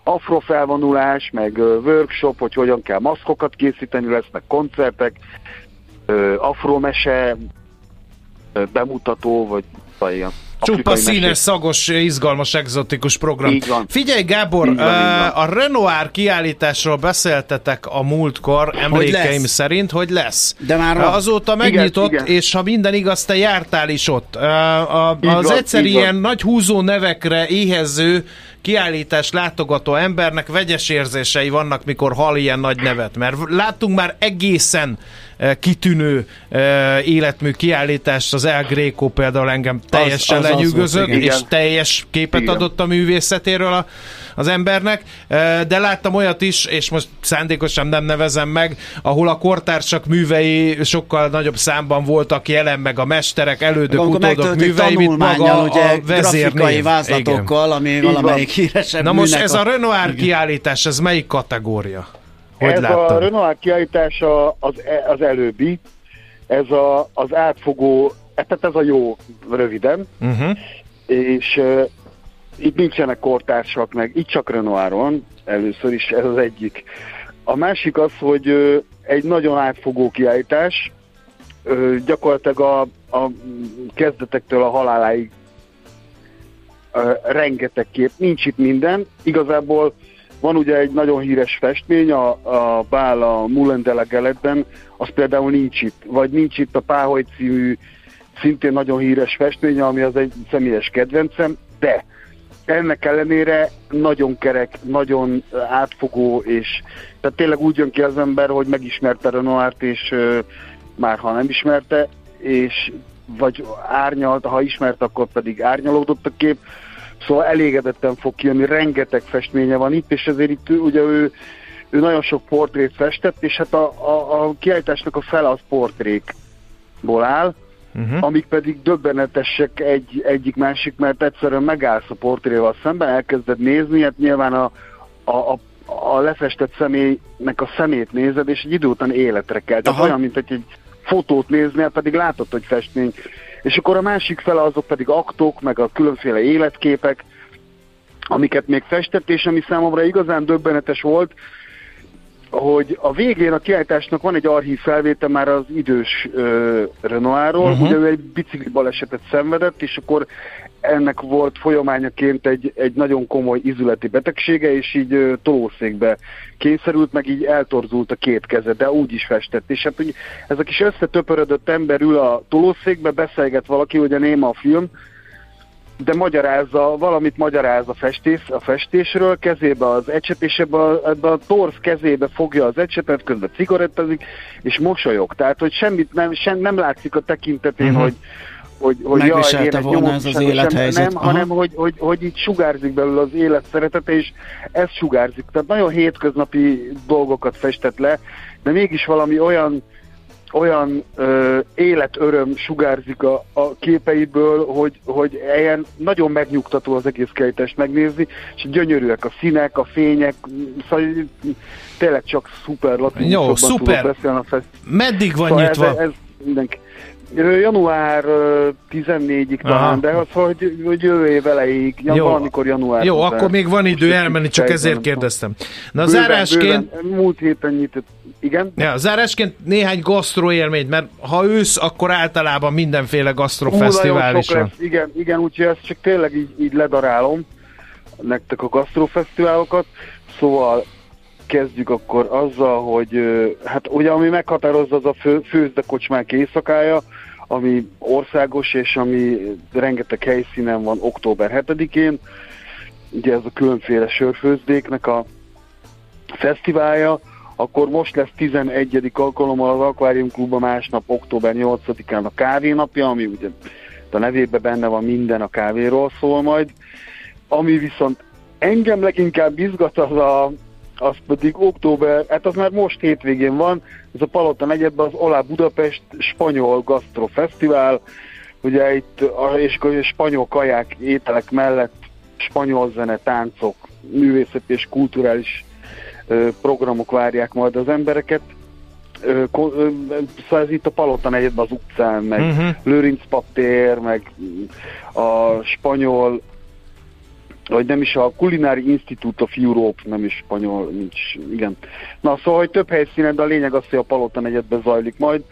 afrofelvonulás, meg workshop, hogy hogyan kell maszkokat készíteni, lesznek koncertek, afromese bemutató, vagy, ilyen Csupa színes, szagos, izgalmas, egzotikus program. Így van. Figyelj, Gábor, így van, így van. a Renoir kiállításról beszéltetek a múltkor, emlékeim hogy szerint, hogy lesz. De már van. Azóta megnyitott, igen, igen. és ha minden igaz, te jártál is ott. A, a, az van, egyszer ilyen van. nagy húzó nevekre éhező kiállítás látogató embernek vegyes érzései vannak, mikor hall ilyen nagy nevet, mert láttunk már egészen kitűnő életmű kiállítást, az El Greco például engem teljesen az, az lenyűgözött, az és teljes képet igen. adott a művészetéről a, az embernek, de láttam olyat is, és most szándékosan nem nevezem meg, ahol a kortársak művei sokkal nagyobb számban voltak jelen, meg a mesterek, elődök, utódok művei, mint maga ugye, a vezérnév. vázlatokkal, Igen. ami valamelyik híresebb Na most ez a, a Renoir kiállítás, ez melyik kategória? Hogy ez láttad? a Renoir kiállítása az, e- az előbbi, ez a, az átfogó, e- tehát ez a jó röviden, uh-huh. és itt nincsenek kortársak, meg itt csak Renoir van, először is ez az egyik. A másik az, hogy egy nagyon átfogó kiállítás, gyakorlatilag a, a kezdetektől a haláláig rengeteg kép, nincs itt minden, igazából van ugye egy nagyon híres festmény, a, a Bál a Galetben, az például nincs itt. Vagy nincs itt a Páholy című szintén nagyon híres festmény, ami az egy személyes kedvencem, de ennek ellenére nagyon kerek, nagyon átfogó, és tehát tényleg úgy jön ki az ember, hogy megismerte Renoirt, és uh, már ha nem ismerte, és vagy árnyalt, ha ismert, akkor pedig árnyalódott a kép, Szóval elégedetten fog kijönni, rengeteg festménye van itt, és ezért itt ugye ő, ő nagyon sok portrét festett, és hát a, a, a kiállításnak a fele az portrékból áll, uh-huh. amik pedig döbbenetesek egy, egyik-másik, mert egyszerűen megállsz a portréval szemben, elkezded nézni, hát nyilván a, a, a, a lefestett személynek a szemét nézed, és egy idő után életre kell. Tehát Aha. olyan, mint egy, egy fotót néznél, pedig látod, hogy festmény és akkor a másik fele azok pedig aktok, meg a különféle életképek, amiket még festett, és ami számomra igazán döbbenetes volt, hogy a végén a kiállításnak van egy archív felvétel már az idős uh, Renoirról, uh-huh. ugye ő egy bicikli balesetet szenvedett, és akkor ennek volt folyamányaként egy, egy nagyon komoly izületi betegsége, és így uh, tolószékbe kényszerült, meg így eltorzult a két keze, de úgy is festett. És hát hogy ez a kis összetöpörödött ember ül a tolószékbe, beszélget valaki, ugye néma a film, de magyarázza, valamit magyaráz a, festés, a festésről, kezébe az ecset, és ebbe a, ebbe a torz kezébe fogja az ecsetet, közben cigarettezik, és mosolyog. Tehát, hogy semmit nem, sem, nem látszik a tekintetén, uh-huh. hogy, hogy, hogy jaj, én volna ez az élethelyzet. Nem, hanem hogy, hogy, hogy így sugárzik belőle az élet szeretete, és ez sugárzik. Tehát nagyon hétköznapi dolgokat festett le, de mégis valami olyan olyan ö, életöröm sugárzik a, a képeiből, hogy, hogy ilyen nagyon megnyugtató az egész kerítést megnézni, és gyönyörűek a színek, a fények, szóval tényleg csak szuper Jó, szuper. Meddig van szóval nyitva? Ez, ez mindenki. Január 14-ig talán, de az, hogy, hogy jövő év elejéig, Jó. valamikor január. Jó, akkor még van idő elmenni, csak ezért kérdeztem. Na bőven, zárásként... Bőven, múlt héten nyitott, igen? Ja, zárásként néhány gasztró élményt, mert ha ősz, akkor általában mindenféle gasztrofesztivál is van. Igen, igen, úgyhogy ezt csak tényleg így, így ledarálom nektek a gasztrofesztiválokat. Szóval kezdjük akkor azzal, hogy hát ugye ami meghatározza az a fő, főzde kocsmák éjszakája, ami országos, és ami rengeteg helyszínen van október 7-én. Ugye ez a különféle sörfőzdéknek a fesztiválja, akkor most lesz 11. alkalommal az Aquarium Klubban másnap, október 8-án a kávénapja, ami ugye a nevében benne van minden a kávéról szól majd. Ami viszont engem leginkább izgat az a, az pedig október, hát az már most hétvégén van, ez a Palota negyedben az Olá Budapest Spanyol Gastro Fesztivál, ugye itt a, és a spanyol kaják ételek mellett spanyol zene, táncok, művészeti és kulturális programok várják majd az embereket. Szóval ez itt a Palota negyedben az utcán, meg uh-huh. Lőrinc paptér, meg a spanyol vagy nem is a Culinary Institute of Europe, nem is spanyol, nincs, igen. Na szóval, hogy több helyszínen, de a lényeg az, hogy a Palota negyedben zajlik majd.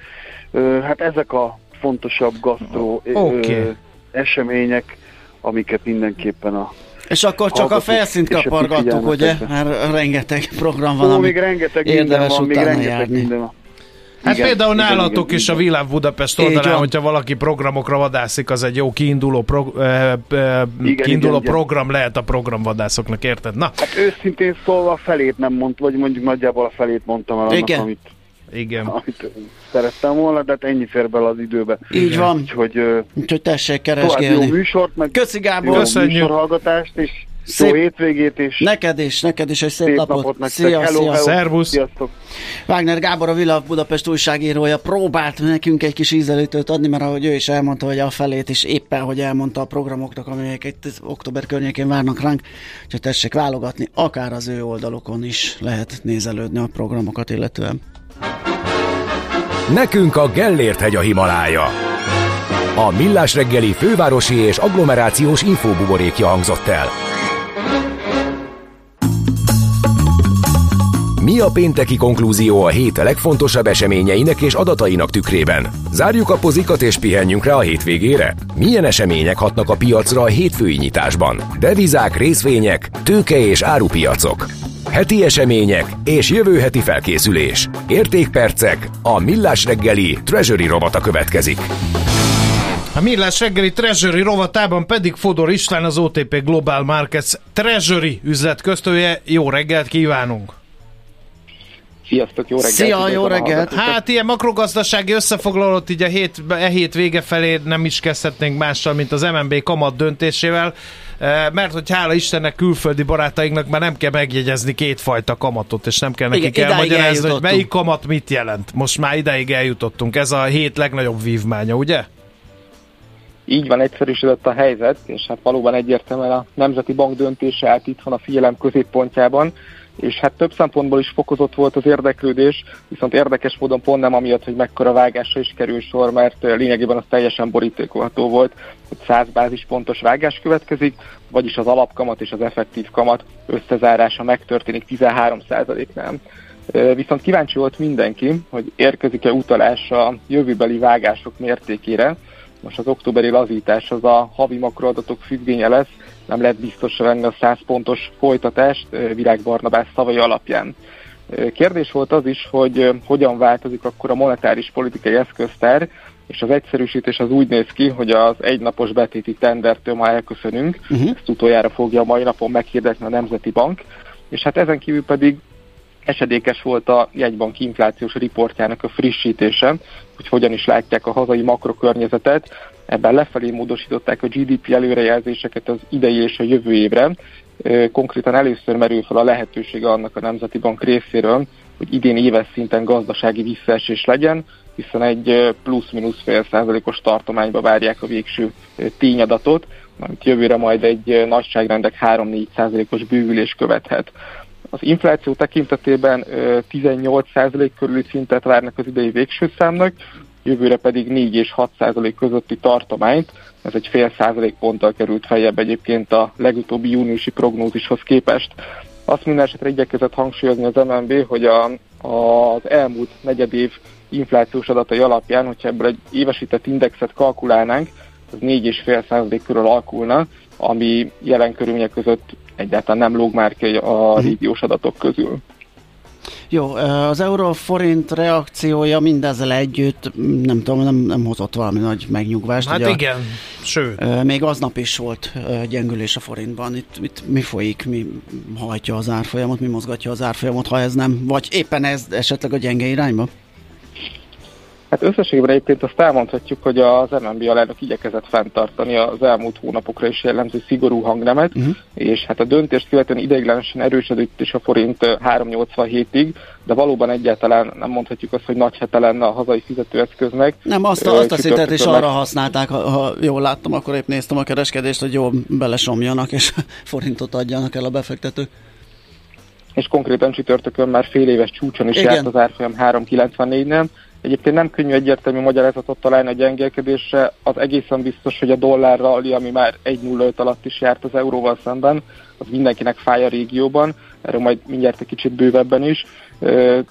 Hát ezek a fontosabb gasztró okay. események, amiket mindenképpen a és akkor csak a felszínt kapargattuk, ugye? Már rengeteg program van, Ó, még rengeteg minden van, még rengeteg járni. minden van. Hát igen, például igen, nálatok igen, is a Világ Budapest oldalán, hogyha valaki programokra vadászik, az egy jó kiinduló, pro, eh, eh, igen, kiinduló igen, program igen. lehet a programvadászoknak, érted? Na. Hát őszintén szólva a felét nem mondtam, vagy mondjuk nagyjából a felét mondtam el annak, igen. amit igen. Amit szerettem volna, de hát ennyi fér bele az időbe. Így van. Úgyhogy, Úgyhogy tessék keresgélni. Jó műsort, meg Köszi Gábor. Jó műsorhallgatást, és Szép... Jó hétvégét is. Neked is, neked is egy szép, szép napot. napot szia, hello, szia. Hello. Szervusz. Sziasztok. Wagner Gábor, a Villa Budapest újságírója próbált nekünk egy kis ízelítőt adni, mert ahogy ő is elmondta, hogy a felét is éppen, hogy elmondta a programoknak, amelyek itt október környékén várnak ránk, hogy tessék válogatni, akár az ő oldalokon is lehet nézelődni a programokat illetően. Nekünk a Gellért hegy a Himalája. A Millás reggeli fővárosi és agglomerációs infóbuborékja hangzott el. Mi a pénteki konklúzió a hét legfontosabb eseményeinek és adatainak tükrében? Zárjuk a pozikat és pihenjünk rá a hétvégére? Milyen események hatnak a piacra a hétfői nyitásban? Devizák, részvények, tőke és árupiacok. Heti események és jövő heti felkészülés. Értékpercek, a Millás reggeli Treasury robata következik. A Millás reggeli Treasury rovatában pedig Fodor István, az OTP Global Markets Treasury üzletköztője. Jó reggelt kívánunk! Sziasztok, jó reggelt! Szia, jó reggelt! Hát ilyen makrogazdasági összefoglalót így a hét, e hét vége felé nem is kezdhetnénk mással, mint az MNB kamat döntésével, e, mert hogy hála Istennek külföldi barátainknak már nem kell megjegyezni kétfajta kamatot, és nem kell nekik Igen, elmagyarázni, hogy melyik kamat mit jelent. Most már ideig eljutottunk. Ez a hét legnagyobb vívmánya, ugye? Így van, egyszerűsödött a helyzet, és hát valóban egyértelműen a Nemzeti Bank döntése állt itthon a figyelem középpontjában és hát több szempontból is fokozott volt az érdeklődés, viszont érdekes módon pont nem amiatt, hogy mekkora vágásra is kerül sor, mert lényegében az teljesen borítékolható volt, hogy 100 bázispontos vágás következik, vagyis az alapkamat és az effektív kamat összezárása megtörténik 13%-nál. Viszont kíváncsi volt mindenki, hogy érkezik-e utalás a jövőbeli vágások mértékére, most az októberi lazítás az a havi makroadatok függvénye lesz, nem lehet biztosra venni a 100 pontos folytatást Virág Barnabás szavai alapján. Kérdés volt az is, hogy hogyan változik akkor a monetáris politikai eszköztár, és az egyszerűsítés az úgy néz ki, hogy az egynapos betéti tendertől ma elköszönünk, uh-huh. ezt utoljára fogja a mai napon meghirdetni a Nemzeti Bank, és hát ezen kívül pedig esedékes volt a jegybank inflációs riportjának a frissítése, hogy hogyan is látják a hazai makrokörnyezetet. Ebben lefelé módosították a GDP előrejelzéseket az idei és a jövő évre. Konkrétan először merül fel a lehetősége annak a Nemzeti Bank részéről, hogy idén éves szinten gazdasági visszaesés legyen, hiszen egy plusz-minusz fél százalékos tartományba várják a végső tényadatot, amit jövőre majd egy nagyságrendek 3-4 százalékos bővülés követhet. Az infláció tekintetében 18 százalék körüli szintet várnak az idei végső számnak, jövőre pedig 4 és 6 százalék közötti tartományt, ez egy fél százalék ponttal került feljebb egyébként a legutóbbi júniusi prognózishoz képest. Azt minden esetre igyekezett hangsúlyozni az MNB, hogy a, a, az elmúlt negyedév inflációs adatai alapján, hogyha ebből egy évesített indexet kalkulálnánk, az 4,5% körül alakulna, ami jelen körülmények között egyáltalán nem lóg már ki a mhm. régiós adatok közül. Jó, az euró-forint reakciója mindezzel együtt, nem tudom, nem, nem hozott valami nagy megnyugvást. Hát ugye, igen, sőt. Még aznap is volt gyengülés a forintban. Itt, itt mi folyik, mi hajtja az árfolyamot, mi mozgatja az árfolyamot, ha ez nem, vagy éppen ez esetleg a gyenge irányba? Hát összességében egyébként azt elmondhatjuk, hogy az MNB alelnök igyekezett fenntartani az elmúlt hónapokra is jellemző szigorú hangnemet, uh-huh. és hát a döntést követően ideiglenesen erősödött is a forint 3,87-ig, de valóban egyáltalán nem mondhatjuk azt, hogy nagy hete lenne a hazai fizetőeszköznek. Nem, azt, a, azt a szintet is arra használták, ha, ha jól láttam, akkor épp néztem a kereskedést, hogy jól belesomjanak és forintot adjanak el a befektetők és konkrétan csütörtökön már fél éves csúcson is Igen. járt az árfolyam 394-nél, Egyébként nem könnyű egyértelmű magyarázatot találni a gyengélkedésre. Az egészen biztos, hogy a dollár rally, ami már 1.05 alatt is járt az euróval szemben, az mindenkinek fáj a régióban, erről majd mindjárt egy kicsit bővebben is.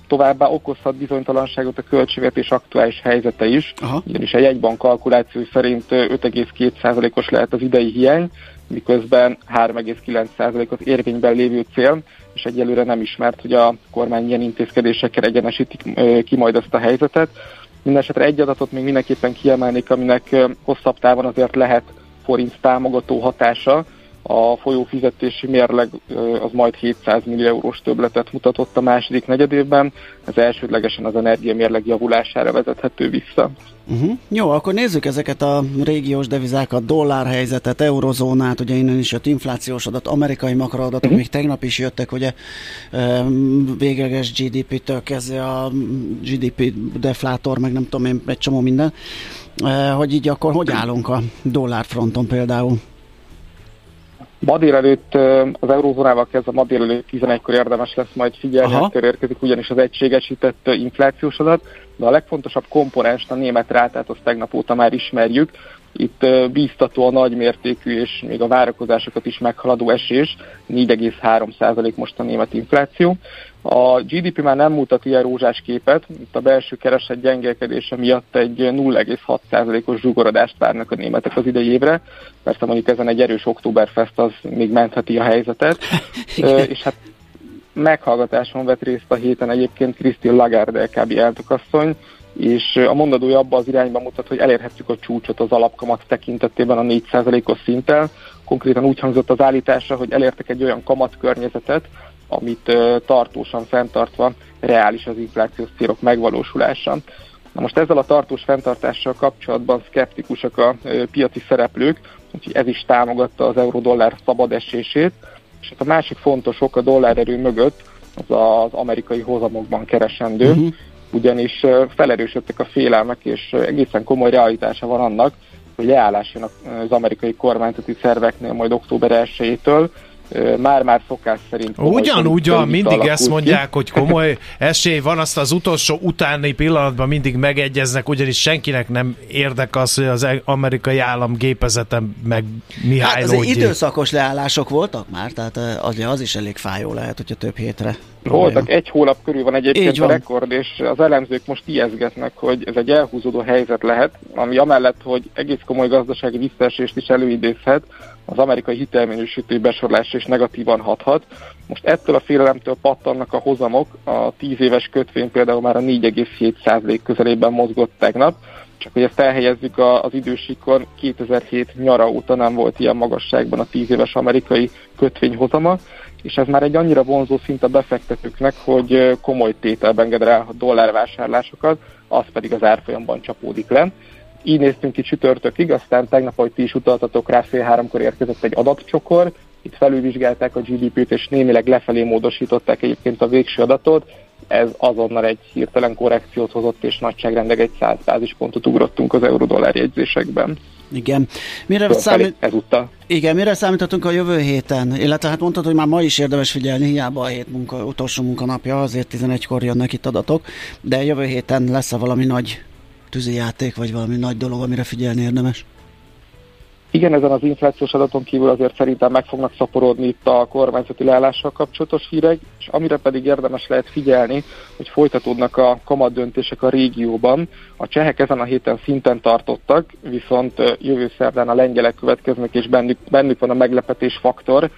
Továbbá okozhat bizonytalanságot a költségvetés aktuális helyzete is, Aha. ugyanis a jegybank kalkuláció szerint 5,2%-os lehet az idei hiány, miközben 3,9% az érvényben lévő cél, és egyelőre nem ismert, hogy a kormány ilyen intézkedésekkel egyenesítik ki majd ezt a helyzetet. Mindenesetre egy adatot még mindenképpen kiemelnék, aminek hosszabb távon azért lehet forint támogató hatása, a folyó fizetési mérleg az majd 700 millió eurós többletet mutatott a második negyedévben, ez elsődlegesen az energia mérleg javulására vezethető vissza. Uh-huh. Jó, akkor nézzük ezeket a régiós devizákat, dollárhelyzetet, eurozónát, ugye innen is jött inflációs adat, amerikai makroadatok, uh-huh. még tegnap is jöttek, ugye végleges GDP-től kezdve a GDP deflátor, meg nem tudom én, egy csomó minden, hogy így akkor hogy állunk a dollárfronton például? Ma délelőtt az eurózónával kezdve ma délelőtt 11-kor érdemes lesz majd figyelni, akkor érkezik ugyanis az egységesített inflációs adat, de a legfontosabb komponens a német rátát, azt tegnap óta már ismerjük. Itt bíztató a nagymértékű és még a várakozásokat is meghaladó esés, 4,3% most a német infláció. A GDP már nem mutat ilyen rózsás képet, itt a belső kereset gyengelkedése miatt egy 0,6%-os zsugorodást várnak a németek az idei évre. Persze mondjuk ezen egy erős októberfest az még mentheti a helyzetet. és hát meghallgatáson vett részt a héten egyébként Christine Lagarde LKB elnökasszony, és a mondadója abba az irányba mutat, hogy elérhetjük a csúcsot az alapkamat tekintetében a 4%-os szinttel. Konkrétan úgy hangzott az állítása, hogy elértek egy olyan kamatkörnyezetet, amit tartósan fenntartva reális az inflációs célok megvalósulása. Na most ezzel a tartós fenntartással kapcsolatban szkeptikusak a piaci szereplők, úgyhogy ez is támogatta az euró-dollár szabad esését, és hát a másik fontos ok a dollár erő mögött az az amerikai hozamokban keresendő, uh-huh. ugyanis felerősödtek a félelmek, és egészen komoly realitása van annak, hogy leállás jön az amerikai kormányzati szerveknél majd október 1-től, már-már szokás szerint... Ugyan, ugyan, mindig ezt mondják, ki. hogy komoly esély van, azt az utolsó utáni pillanatban mindig megegyeznek, ugyanis senkinek nem érdek az, hogy az amerikai állam gépezete meg Mihály hát időszakos leállások voltak már, tehát az, az is elég fájó lehet, hogyha több hétre voltak, egy hónap körül van egyébként van. a rekord, és az elemzők most ijeszgetnek, hogy ez egy elhúzódó helyzet lehet, ami amellett, hogy egész komoly gazdasági visszaesést is előidézhet, az amerikai hitelminősítő besorlás is negatívan hathat. Most ettől a félelemtől pattannak a hozamok, a 10 éves kötvény például már a 4,7% közelében mozgott tegnap, csak hogy ezt elhelyezzük az idősíkon, 2007 nyara óta nem volt ilyen magasságban a 10 éves amerikai kötvényhozama, és ez már egy annyira vonzó szint a befektetőknek, hogy komoly tételben generál a dollárvásárlásokat, az pedig az árfolyamban csapódik le. Így néztünk ki csütörtökig, aztán tegnap, ahogy ti is utaltatok rá, fél háromkor érkezett egy adatcsokor, itt felülvizsgálták a GDP-t, és némileg lefelé módosították egyébként a végső adatot, ez azonnal egy hirtelen korrekciót hozott, és nagyságrendeg egy 100 bázispontot ugrottunk az euró-dollár jegyzésekben. Igen. Mire, számít... ezúttal. Igen, mire számíthatunk a jövő héten? Illetve hát mondtad, hogy már ma is érdemes figyelni, hiába a hét munka, utolsó munkanapja, azért 11-kor jönnek itt adatok, de jövő héten lesz-e valami nagy tűzijáték, vagy valami nagy dolog, amire figyelni érdemes? Igen, ezen az inflációs adaton kívül azért szerintem meg fognak szaporodni itt a kormányzati leállással kapcsolatos hírek, és amire pedig érdemes lehet figyelni, hogy folytatódnak a kamat döntések a régióban. A csehek ezen a héten szinten tartottak, viszont jövő szerdán a lengyelek következnek, és bennük, bennük van a meglepetés faktor.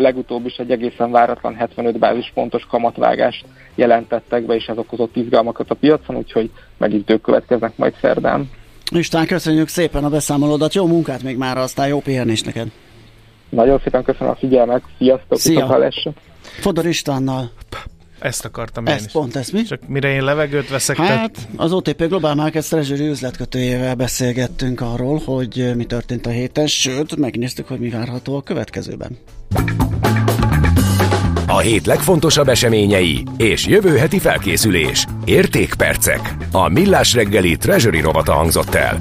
Legutóbb is egy egészen váratlan 75 bázispontos kamatvágást jelentettek be, és ez okozott izgalmakat a piacon, úgyhogy megint ők következnek majd szerdán. István, köszönjük szépen a beszámolódat, jó munkát még már, aztán jó pihenés neked. Nagyon szépen köszönöm a figyelmet, sziasztok, Szia. Fodor Istvánnal. Ezt akartam én ezt is. pont, ezt mi? Csak mire én levegőt veszek. Hát, tehát... az OTP Global Markets Treasury üzletkötőjével beszélgettünk arról, hogy mi történt a héten, sőt, megnéztük, hogy mi várható a következőben. A hét legfontosabb eseményei és jövő heti felkészülés. Értékpercek. A Millás reggeli Treasury rovata hangzott el.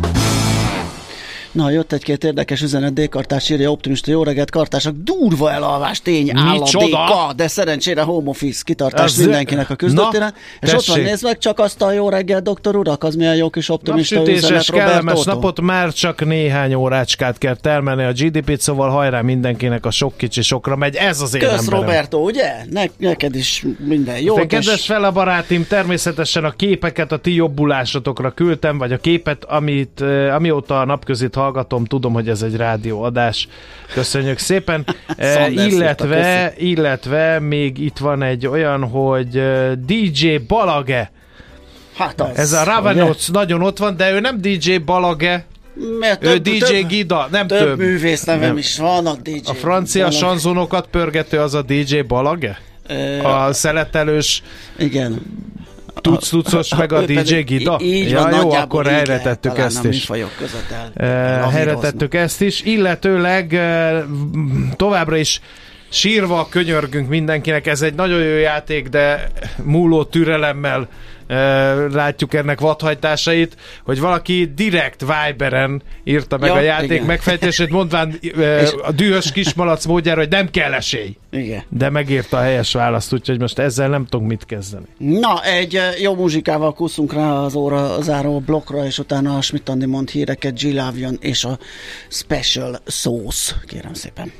Na, jött egy-két érdekes üzenet, D-kartás írja optimista, jó reggelt, kartások, durva elalvás, tény, állam, de szerencsére home office, kitartás Ez mindenkinek a küzdöttéren. És tessék. ott van, nézd meg csak azt a jó reggelt, doktor urak, az milyen jó kis optimista üzenet, kellemes Otto. napot, már csak néhány órácskát kell termelni a GDP-t, szóval hajrá mindenkinek a sok kicsi sokra megy, ez az én Kösz, emberem. Roberto, ugye? Ne, neked is minden jó. Kedves fel a barátim, természetesen a képeket a ti jobbulásotokra küldtem, vagy a képet, amit, eh, amióta a napközit hallgatom, tudom, hogy ez egy rádióadás. Köszönjük szépen. e, illetve, illetve még itt van egy olyan, hogy eh, DJ Balage. Hát az, ez a Ravenoc nagyon ott van, de ő nem DJ Balage, mert több, ő DJ több, Gida, nem több. Több művész nevem nem. is vannak DJ. A francia Balage. sanzonokat pörgető az a DJ Balage? a szeletelős igen tuc meg a DJ Gida? Így ja, van, jó, akkor helyre tettük ezt is. El, helyre tettük ezt is, illetőleg továbbra is sírva könyörgünk mindenkinek, ez egy nagyon jó játék, de múló türelemmel látjuk ennek vadhajtásait, hogy valaki direkt Viberen írta meg ja, a játék igen. megfejtését, mondván a dühös kismalac módjára, hogy nem kell esély. Igen. De megírta a helyes választ, úgyhogy most ezzel nem tudunk mit kezdeni. Na, egy jó muzsikával kuszunk rá az óra záró blokkra, és utána a Schmidt mond híreket, G. és a Special Sauce, kérem szépen.